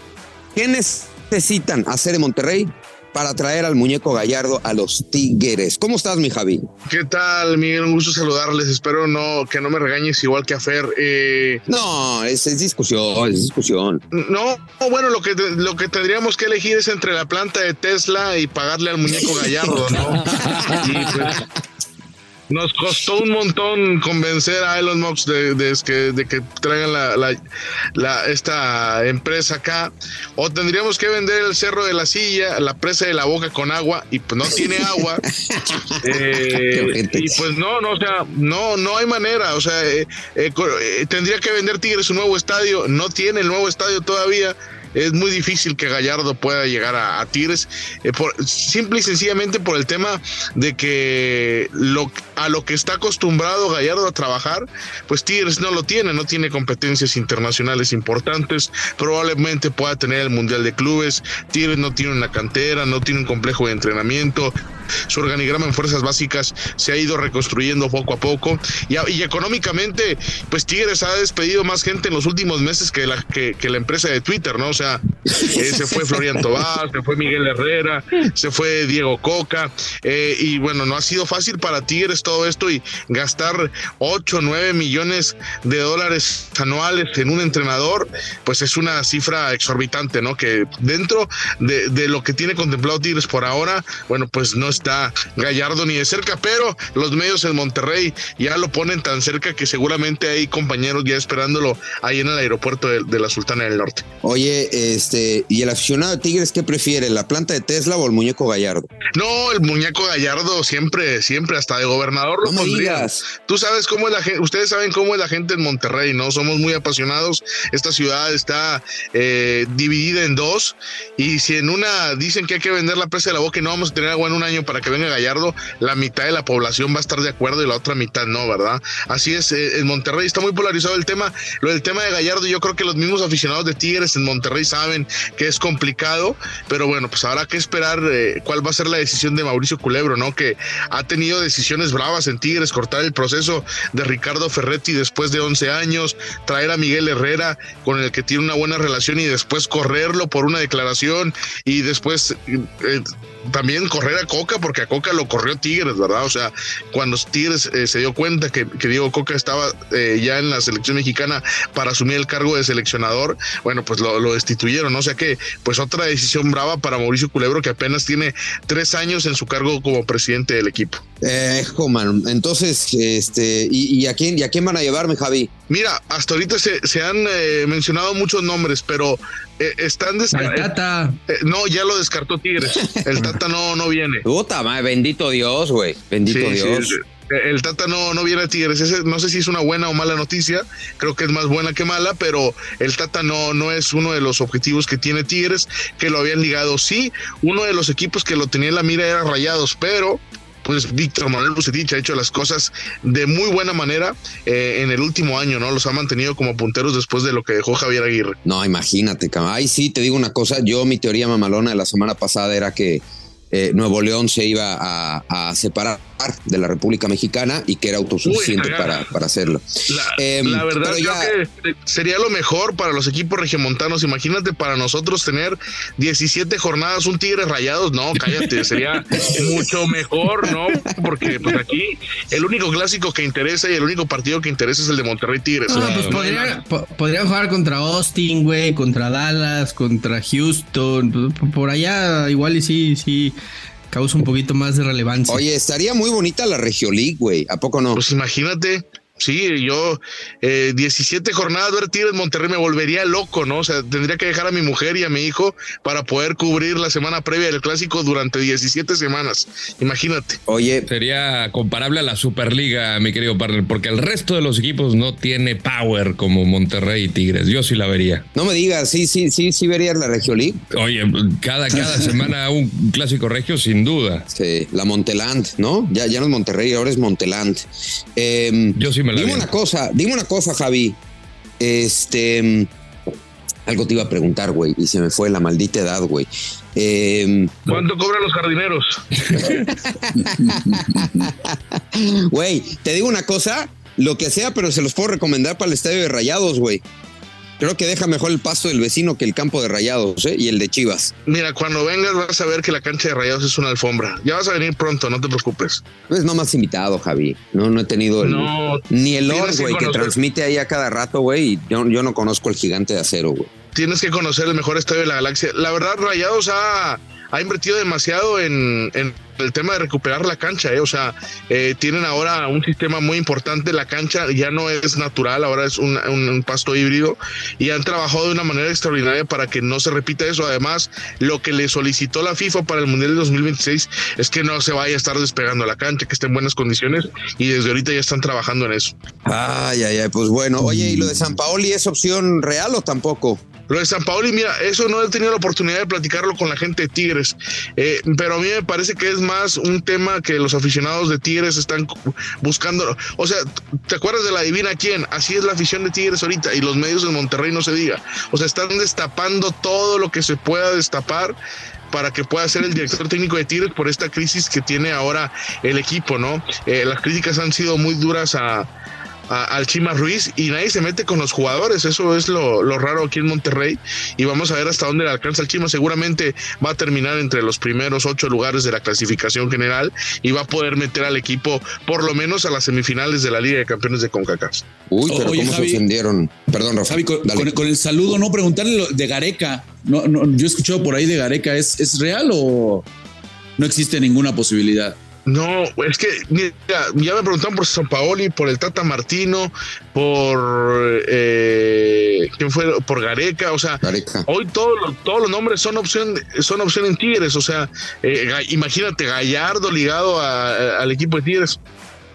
¿qué necesitan hacer en Monterrey para traer al muñeco Gallardo a los Tigres? ¿Cómo estás, mi Javi? ¿Qué tal, Miguel? Un gusto saludarles. Espero no que no me regañes igual que a Fer. Eh, No, es, es discusión, es discusión. no, bueno, lo que, lo que tendríamos que elegir es entre la planta de Tesla y pagarle al muñeco Gallardo, ¿no? Y, pues, nos costó un montón convencer a Elon Musk de, de que, de que traigan la, la- la- esta empresa acá. O tendríamos que vender el cerro de la silla, la presa de la boca con agua, y pues no tiene agua. Eh, y pues no, no, o sea, no, no hay manera. O sea, eh, eh, eh, tendría que vender Tigres un nuevo estadio. No tiene el nuevo estadio todavía. Es muy difícil que Gallardo pueda llegar a, a Tigres, eh, por, simple y sencillamente por el tema de que lo, a lo que está acostumbrado Gallardo a trabajar, pues Tigres no lo tiene, no tiene competencias internacionales importantes, probablemente pueda tener el Mundial de Clubes, Tigres no tiene una cantera, no tiene un complejo de entrenamiento, su organigrama en fuerzas básicas se ha ido reconstruyendo poco a poco y, económicamente pues Tigres ha despedido más gente en los últimos meses que la, que, la empresa de Twitter, ¿no? O sea, eh, se fue Florian Tobás, se fue Miguel Herrera, se fue Diego Coca eh, y bueno, no ha sido fácil para Tigres todo esto y gastar 8, 9 millones de dólares anuales en un entrenador, pues es una cifra exorbitante, ¿no? Que dentro de, de lo que tiene contemplado Tigres por ahora, bueno, pues no está Gallardo ni de cerca, pero los medios en Monterrey ya lo ponen tan cerca que seguramente hay compañeros ya esperándolo ahí en el aeropuerto de, de la Sultana del Norte. Oye, este, ¿y el aficionado de Tigres qué prefiere, la planta de Tesla o el muñeco Gallardo? No, el muñeco Gallardo siempre, siempre, hasta de gobernador lo No digas. Tú sabes cómo es la gente, ustedes saben cómo es la gente en Monterrey, ¿no? Somos muy apasionados. Esta ciudad está eh, dividida en dos. Y si en una dicen que hay que vender la presa de la boca y no vamos a tener agua en un año para que venga Gallardo, la mitad de la población va a estar de acuerdo y la otra mitad no, ¿verdad? Así es, eh, en Monterrey está muy polarizado el tema. Lo del tema de Gallardo, yo creo que los mismos aficionados de Tigres en Monterrey saben que es complicado, pero bueno, pues habrá que esperar eh, cuál va a ser la decisión de Mauricio Culebro, ¿no? Que ha tenido decisiones bravas en Tigres, cortar el proceso de Ricardo Ferretti después de 11 años, traer a Miguel Herrera con el que tiene una buena relación y después correrlo por una declaración y después eh, también correr a Coca porque a Coca lo corrió Tigres, ¿verdad? O sea, cuando Tigres eh, se dio cuenta que, que Diego Coca estaba eh, ya en la selección mexicana para asumir el cargo de seleccionador, bueno, pues lo, lo destituyeron, ¿no? O sea que, pues otra decisión brava para Mauricio Culebro que apenas tiene tres años en su cargo como presidente del equipo. Eh, man, entonces, este, ¿y, y a quién, y a quién van a llevarme, Javi? Mira, hasta ahorita se, se han eh, mencionado muchos nombres, pero eh, están descartados. no, ya lo descartó Tigres. El Tata no, no viene. Puta madre, bendito Dios, güey. Bendito Sí, Dios. sí. El Tata no, no viene a Tigres. Ese- no sé si es una buena o mala noticia. Creo que es más buena que mala, pero el Tata no, no es uno de los objetivos que tiene Tigres, que lo habían ligado. Sí, uno de los equipos que lo tenía en la mira era Rayados, pero pues Víctor Manuel Bucetich ha hecho las cosas de muy buena manera eh, en el último año, ¿no? Los ha mantenido como punteros después de lo que dejó Javier Aguirre. No, imagínate, cabrón. Ay, sí, te digo una cosa. Yo, mi teoría mamalona de la semana pasada era que eh, Nuevo León se iba a, a, separar de la República Mexicana y que era autosuficiente para, para, hacerlo. La, eh, la verdad creo que sería lo mejor para los equipos regiomontanos. Imagínate para nosotros tener 17 jornadas, un Tigres rayados. No, cállate, sería mucho mejor, ¿no? Porque pues aquí el único clásico que interesa y el único partido que interesa es el de Monterrey Tigres. No, pues podrían, podrían, jugar contra Austin, güey, contra Dallas, contra Houston. Por allá igual y sí, sí causa un poquito más de relevancia. Oye, estaría muy bonita la Regio League, güey. ¿A poco no? Pues imagínate. Sí, yo eh, 17 jornadas ver Tigres Monterrey me volvería loco, ¿no? O sea, tendría que dejar a mi mujer y a mi hijo para poder cubrir la semana previa del clásico durante 17 semanas. Imagínate. Oye, sería comparable a la Superliga, mi querido partner, porque el resto de los equipos no tiene power como Monterrey y Tigres. Yo sí la vería. No me digas, sí, sí, sí, sí verías la Regio League. Oye, cada, cada semana un clásico regio, sin duda. Sí, la Monteland, ¿no? Ya, ya no es Monterrey, ahora es Monteland. Eh, yo sí me dime una cosa, dime una cosa, Javi. Este. Algo te iba a preguntar, güey, y se me fue la maldita edad, güey. Eh, ¿Cuánto cobran los jardineros? Güey, te digo una cosa, lo que sea, pero se los puedo recomendar para el estadio de Rayados, güey. Creo que deja mejor el pasto del vecino que el campo de Rayados ¿eh? y el de Chivas. Mira, cuando vengas vas a ver que la cancha de Rayados es una alfombra. Ya vas a venir pronto, no te preocupes. Pues no más invitado, Javi. No, no he tenido el, no, ni el or, güey, que, transmite ahí a cada rato, güey. Y yo, yo no conozco el gigante de acero, güey. Tienes que conocer el mejor estadio de la galaxia. La verdad, Rayados ha, ha invertido demasiado en, en el tema de recuperar la cancha, ¿eh? o sea, eh, tienen ahora un sistema muy importante, la cancha ya no es natural, ahora es un, un, pasto híbrido y han trabajado de una manera extraordinaria para que no se repita eso. Además, lo que le solicitó la FIFA para el Mundial de 2026 es que no se vaya a estar despegando la cancha, que esté en buenas condiciones y desde ahorita ya están trabajando en eso. Ay, ay, ay, pues bueno, oye, ¿y lo de San Paoli es opción real o tampoco? Lo de San Paoli, mira, eso no he tenido la oportunidad de platicarlo con la gente de Tigres, eh, pero a mí me parece que es más un tema que los aficionados de Tigres están buscando. O sea, ¿te acuerdas de la divina quién? Así es la afición de Tigres ahorita y los medios de Monterrey no se diga. O sea, están destapando todo lo que se pueda destapar para que pueda ser el director técnico de Tigres por esta crisis que tiene ahora el equipo, ¿no? Eh, las críticas han sido muy duras a, a, al Chima Ruiz y nadie se mete con los jugadores. Eso es lo, lo, raro aquí en Monterrey. Y vamos a ver hasta dónde le alcanza el Chima. Seguramente va a terminar entre los primeros ocho lugares de la clasificación general y va a poder meter al equipo por lo menos a las semifinales de la Liga de Campeones de CONCACAF. Uy, pero Oye, cómo Javi, se ofendieron. Perdón, Rafa. Javi, con, con, con, el saludo, no preguntarle lo de Gareca. No, no, yo he escuchado por ahí de Gareca. ¿Es, ¿Es real o no existe ninguna posibilidad? No, es que mira, ya me preguntaron por San Paoli, por el Tata Martino, por eh, quién fue, por Gareca, o sea, Gareca. hoy todos los, todos los nombres son opción, son opción en Tigres, o sea, eh, imagínate Gallardo ligado a, a, al equipo de Tigres.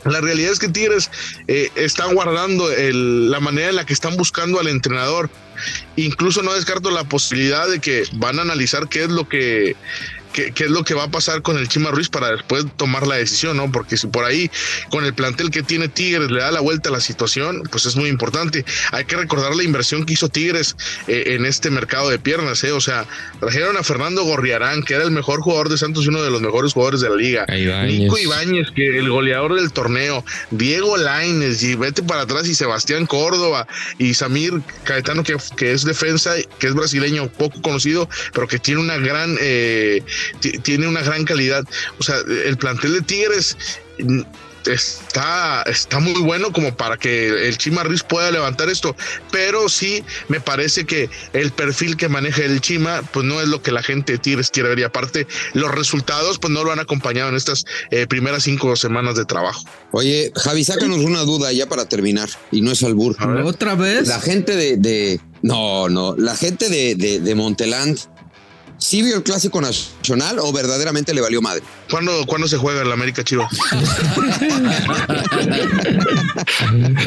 La realidad es que Tigres eh, está guardando el, la manera en la que están buscando al entrenador. Incluso no descarto la posibilidad de que van a analizar qué es lo que qué, qué, es lo que va a pasar con el Chima Ruiz para después tomar la decisión, ¿no? Porque si por ahí con el plantel que tiene Tigres le da la vuelta a la situación, pues es muy importante. Hay que recordar la inversión que hizo Tigres eh, en este mercado de piernas, ¿eh? O sea, trajeron a Fernando Gorriarán, que era el mejor jugador de Santos y uno de los mejores jugadores de la liga. Ibáñez. Nico Ibáñez, que el goleador del torneo. Diego Laines, y vete para atrás, y Sebastián Córdoba, y Samir Caetano, que, que es defensa, que es brasileño, poco conocido, pero que tiene una gran eh, tiene una gran calidad. O sea, el plantel de Tigres está, está muy bueno como para que el Chima Ruiz pueda levantar esto, pero sí me parece que el perfil que maneja el Chima, pues no es lo que la gente de Tigres quiere ver y aparte los resultados pues no lo han acompañado en estas eh, primeras cinco semanas de trabajo. Oye, Javi, sácanos una duda ya para terminar y no es albur. ¿Otra vez? La gente de, de no, no, la gente de, de, de Monteland ¿Sí vio el clásico nacional o verdaderamente le valió madre? ¿Cuándo, ¿cuándo se juega el América Chivo?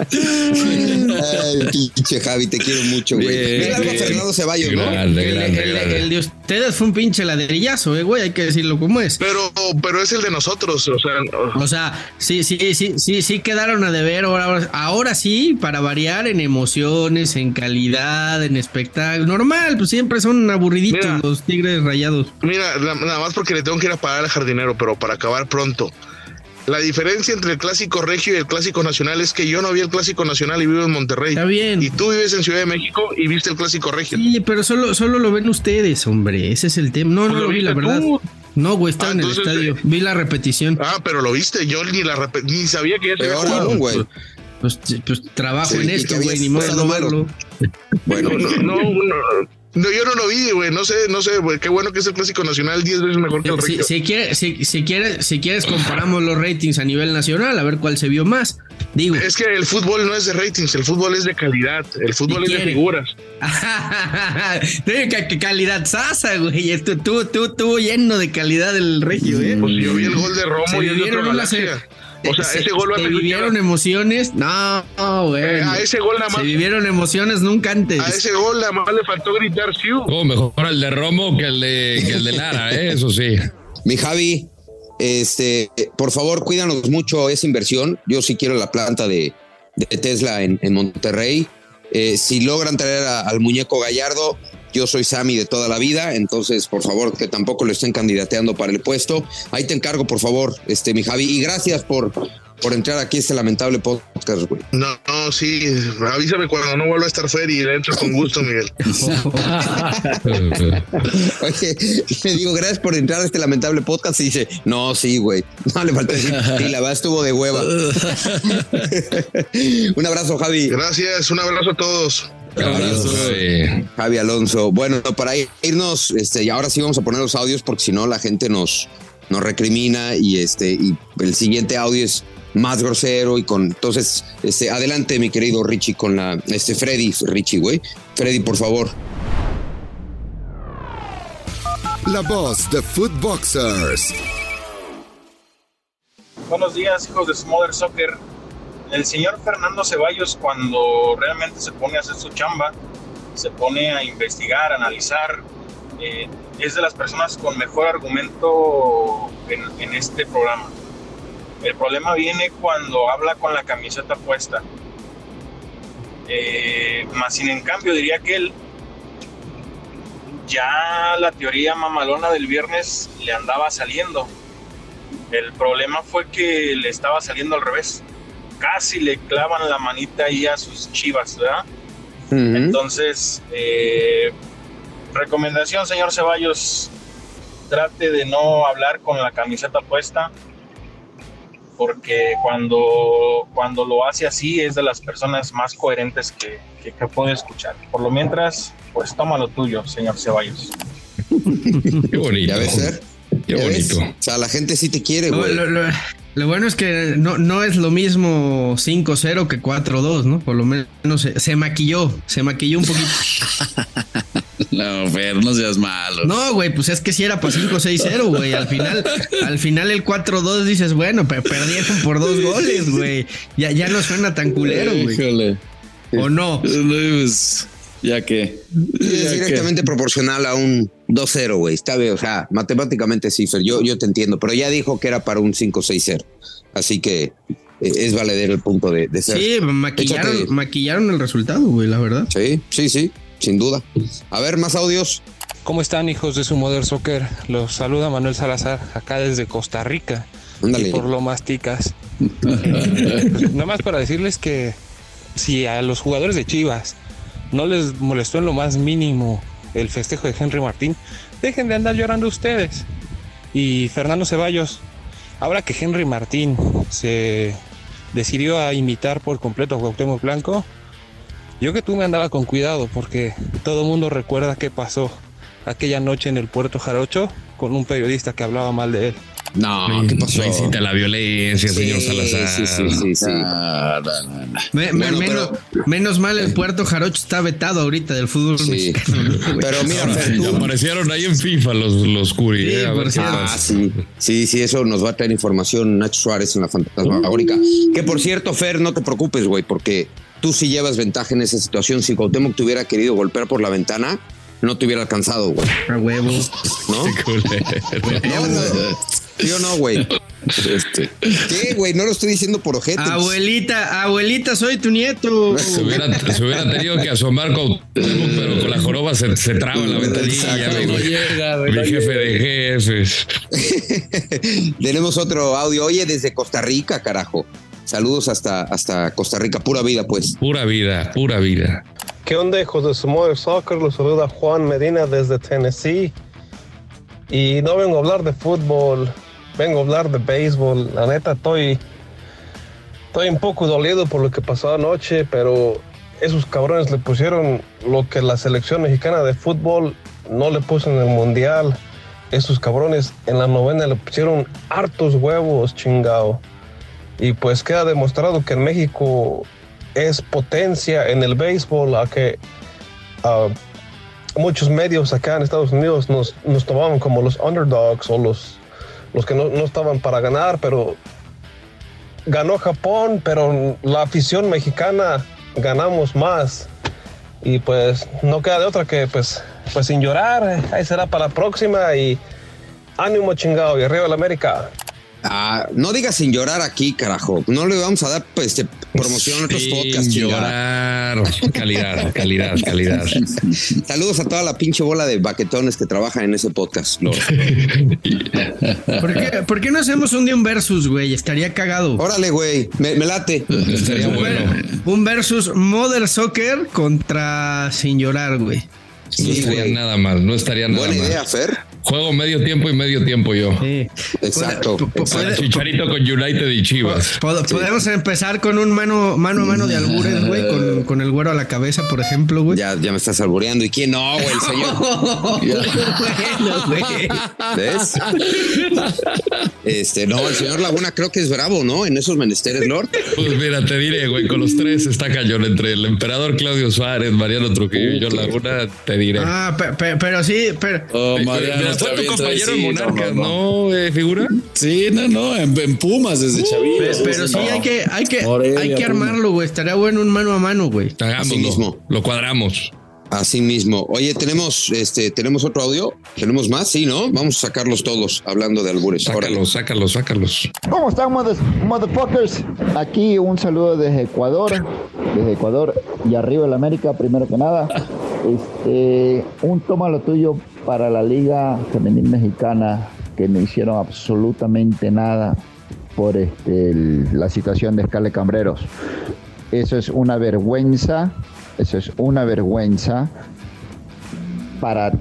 Ay, pinche Javi, te quiero mucho, güey. Mira algo a Fernando Ceballos, ¿no? Grande, el, el, el, de ustedes fue un pinche ladrillazo, eh, güey, hay que decirlo como es. Pero, pero es el de nosotros, o sea. O sea, sí, sí, sí, sí, sí quedaron a deber. Ahora, ahora sí, para variar en emociones, en calidad, en espectáculo. Normal, pues siempre son aburriditos Mira, los tigres Tigres Rayados. Mira, na- nada más porque le tengo que ir a pagar al jardinero, pero para acabar pronto. La diferencia entre el clásico regio y el clásico nacional es que yo no vi el clásico nacional y vivo en Monterrey. Está bien. Y tú vives en Ciudad de México y viste el clásico regio. Sí, pero solo, solo lo ven ustedes, hombre. Ese es el tema. No, Pues no lo lo vi, la verdad. tú. No, güey, estaba Ah, en el estadio. eh, Vi la repetición. Ah, pero lo viste. Yo ni la repe- ni sabía que ya se había güey. Pues, pues trabajo Sí, en esto, güey, ni modo de no verlo. Bueno, No, no, no, no, yo no lo vi, güey. No sé, no sé, güey. Qué bueno que es el clásico nacional 10 veces mejor que el Si, si, quiere- si, si quieres, si quieres comparamos los ratings a nivel nacional, a ver cuál se vio más. Digo, Es que el fútbol no es de ratings, el fútbol es de calidad, el fútbol es de figuras. Ca- calidad sasa, güey. Esto tú, tú, tú lleno de calidad el regio, eh. Pues yo vi el gol de Romo Se y el otro Galaxia. O sea, se- ese gol se hace vivieron emociones. No, no, güey. Eh, a ese gol nada más- Se vivieron emociones nunca antes. A ese gol nada más le faltó gritar Siu. Oh, mejor el de Romo que el de, que el de Lara, ¿eh? eso sí. Mi Javi, este, por favor, cuídanos mucho esa inversión. Yo sí quiero la planta de, de Tesla en, en Monterrey. Eh, si logran traer a- al muñeco Gallardo, yo soy Sammy de toda la vida, entonces por favor que tampoco lo estén candidateando para el puesto. Ahí te encargo, por favor, este, mi Javi, y gracias por, por entrar aquí a este lamentable podcast, güey. No, no, sí. Avísame cuando no vuelva a estar Fer y le entro con gusto, Miguel. Oye, le digo, gracias por entrar a este lamentable podcast y dice, no, sí, güey. No, le falta decir, sí, la verdad estuvo de hueva. Un abrazo, Javi. Gracias, un abrazo a todos. Abrazo, eh. Javi Alonso. Bueno, para irnos, este, y ahora sí vamos a poner los audios porque si no la gente nos, nos recrimina y este, y el siguiente audio es más grosero y con entonces, este, adelante, mi querido Richie, con la este Freddy, Richie, güey. Freddy, por favor. La voz de Footboxers. Buenos días, hijos de Smother Soccer. El señor Fernando Ceballos, cuando realmente se pone a hacer su chamba, se pone a investigar, a analizar, eh, es de las personas con mejor argumento en, este programa. El problema viene cuando habla con la camiseta puesta. Eh, más sin en cambio, diría que él ya la teoría mamalona del viernes le andaba saliendo. El problema fue que le estaba saliendo al revés. Casi le clavan la manita ahí a sus chivas, ¿verdad? Entonces, eh, recomendación, señor Ceballos, trate de no hablar con la camiseta puesta, porque cuando, cuando lo hace así es de las personas más coherentes que, que, que puede escuchar. Por lo mientras, pues toma lo tuyo, señor Ceballos. Qué bonito. ¿Ya ves, Fer? Qué ¿Ya ves? bonito. O sea, la gente sí te quiere, güey. Lo- bueno es que no, no es lo mismo 5-0 que 4-2, ¿no? Por lo menos se, se maquilló, se maquilló un poquito. No, Fer, no seas malo. No, güey, pues es que si era para 5-6-0, güey. Al final, al final el 4-2 dices, bueno, pe- perdieron por dos goles, güey. Ya, ya no suena tan culero, güey. Híjole. ¿O no? Pues, ya que. Es que- directamente proporcional a un 2-0, güey. Está bien, o sea, matemáticamente sí, Fer, yo, yo te entiendo, pero ya dijo que era para un 5-6-0. Así que eh, es valedero el punto de, de ser. Sí, maquillaron, Échate. maquillaron el resultado, güey, la verdad. Sí, sí, sí, sin duda. A ver, más audios. ¿Cómo están hijos de su Mother Soccer? Los saluda Manuel Salazar, acá desde Costa Rica. Ándale. Y por lo masticas. Eh, Nada más para decirles que si a los jugadores de Chivas no les molestó en lo más mínimo el festejo de Henry Martín, dejen de andar llorando ustedes. Y Fernando Ceballos, ahora que Henry Martín se decidió a imitar por completo a Cuauhtémoc Blanco, yo que tú me andaba con cuidado porque todo el mundo recuerda qué pasó aquella noche en el Puerto Jarocho con un periodista que hablaba mal de él. No, ¿qué pasó? No incita a la violencia, señor Sí, Salazar. sí, sí, sí, sí. No, no, no, no. Me- me- Bueno, menos, pero- menos mal el Puerto Jarocho está vetado ahorita del fútbol Sí. mexicano. Pero mira, Fer, tú- aparecieron ahí en FIFA los, los Curi. Sí, eh. Ah, sí, sí, sí, eso nos va a traer información Nacho Suárez en la fantasmagórica. Que por cierto, Fer, no te preocupes, güey, porque tú sí llevas ventaja en esa situación. Si Cuauhtémoc te hubiera querido golpear por la ventana, no te hubiera alcanzado, güey. A huevo. ¿No? No, no. ¿Sí o no, güey? Este, ¿Qué, güey? No lo estoy diciendo por ojete. Abuelita, abuelita, soy tu nieto. Se hubiera, se hubiera tenido que asomar con, pero con la joroba se, se traba en la ventanilla. Exacto, güey. llega, güey, Mi no jefe de jefes. Tenemos otro audio. Oye, desde Costa Rica, carajo. Saludos hasta, hasta Costa Rica. Pura vida, pues. Pura vida, pura vida. ¿Qué onda, hijos de su Mother Soccer? Los saluda Juan Medina desde Tennessee. Y no vengo a hablar de fútbol, vengo a hablar de béisbol. La neta, estoy, estoy un poco dolido por lo que pasó anoche, pero esos cabrones le pusieron lo que la selección mexicana de fútbol no le puso en el mundial. Esos cabrones en la novena le pusieron hartos huevos, chingao. Y pues queda demostrado que en México es potencia en el béisbol, a que muchos medios acá en Estados Unidos nos, nos tomaban como los underdogs o los, los que no, no estaban para ganar, pero ganó Japón, pero la afición mexicana ganamos más. Y pues no queda de otra que pues, pues sin llorar, ahí será para la próxima y ánimo chingado y arriba la América. Ah, no digas sin llorar aquí, carajo. No le vamos a dar pues, este, promoción a otros podcasts, llorar. Calidad, calidad, calidad. Saludos a toda la pinche bola de baquetones que trabajan en ese podcast, Lord. ¿Por qué, por qué no hacemos un día un versus, güey? Estaría cagado. Órale, güey. Me, me late. Estaría bueno. Un versus Mother Soccer contra Sin Llorar, güey. No estaría güey. nada mal, no estaría nada Buena mal. idea, Fer. Juego medio tiempo y medio tiempo yo. Sí. Exacto. Exacto. Chicharito con United y Chivas. pod- Podemos empezar con un mano, mano a mano de albures, güey, con, con el güero a la cabeza, por ejemplo, güey. Ya, ya me estás albureando. ¿Y quién no, güey? El señor. Bueno, güey. ¿Ves? Este, no, el señor Laguna creo que es bravo, ¿no? En esos menesteres, Lord. Pues mira, te diré, güey, con los tres está cañón entre el emperador Claudio Suárez, Mariano Trujillo y yo Laguna, te diré. Ah, pe- pe- pero sí, pero. Oh, Mariano, pero está tu compañero sí, en Monarcas, ¿no, eh, figura? Sí, no, no, en, en Pumas desde Chavito. Pe- Pero sí, hay que, hay que, Morelia, hay que armarlo, güey. Estaría bueno un mano a mano, güey. Así Hagámoslo, mismo. lo cuadramos. Así mismo. Oye, tenemos, este, tenemos otro audio. ¿Tenemos más? Sí, ¿no? Vamos a sacarlos todos hablando de albures. Sácalos, sácalos, sácalos. ¿Cómo están, mother- motherfuckers? Aquí un saludo desde Ecuador, desde Ecuador y arriba el América, primero que nada. Este, un toma lo tuyo para la Liga Femenil Mexicana, que no hicieron absolutamente nada por este, la situación de Scarlett Cambreros. Eso es una vergüenza, eso es una vergüenza para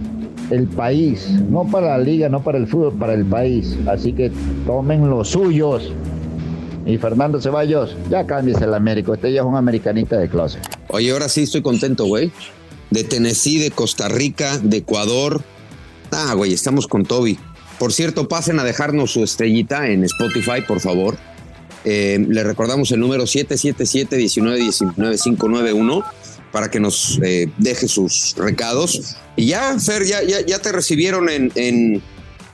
el país, no para la liga, no para el fútbol, para el país. Así que tomen los suyos. Y Fernando Ceballos, ya cámbiese el América. Usted ya es un americanista de clase. Oye, ahora sí estoy contento, güey. De Tennessee, de Costa Rica, de Ecuador. Ah, güey, estamos con Toby. Por cierto, pasen a dejarnos su estrellita en Spotify, por favor. Eh, le recordamos el número 777-1919-591 para que nos eh, deje sus recados. Y ya, Fer, ya, ya, ya te recibieron en, en,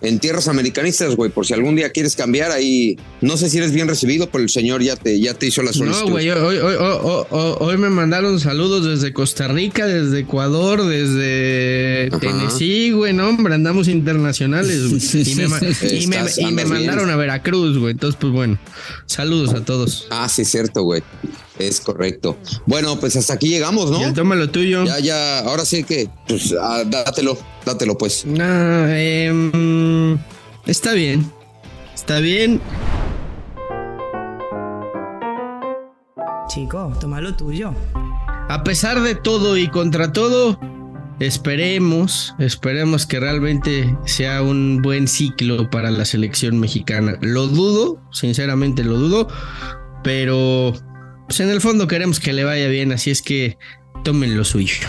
en tierras americanistas, güey. Por si algún día quieres cambiar ahí. No sé si eres bien recibido, pero el señor ya te, ya te hizo la solicitud. No, güey, hoy, hoy, hoy, hoy- hoy- hoy me mandaron saludos desde Costa Rica, desde Ecuador, desde Ajá. Tennessee, güey, no, hombre, andamos internacionales, güey. Y me, y me- y mandaron a Veracruz, güey. Entonces, pues bueno, saludos a todos. Ah, sí, cierto, güey. Es correcto. Bueno, pues hasta aquí llegamos, ¿no? Ya toma lo tuyo. Ya, ya, ahora sí que, pues, ah, dátelo, dátelo, pues. Em, está bien. Está bien. Chico, toma lo tuyo. A pesar de todo y contra todo, esperemos, esperemos que realmente sea un buen ciclo para la selección mexicana. Lo dudo, sinceramente lo dudo, pero pues en el fondo queremos que le vaya bien, así es que tomen lo suyo.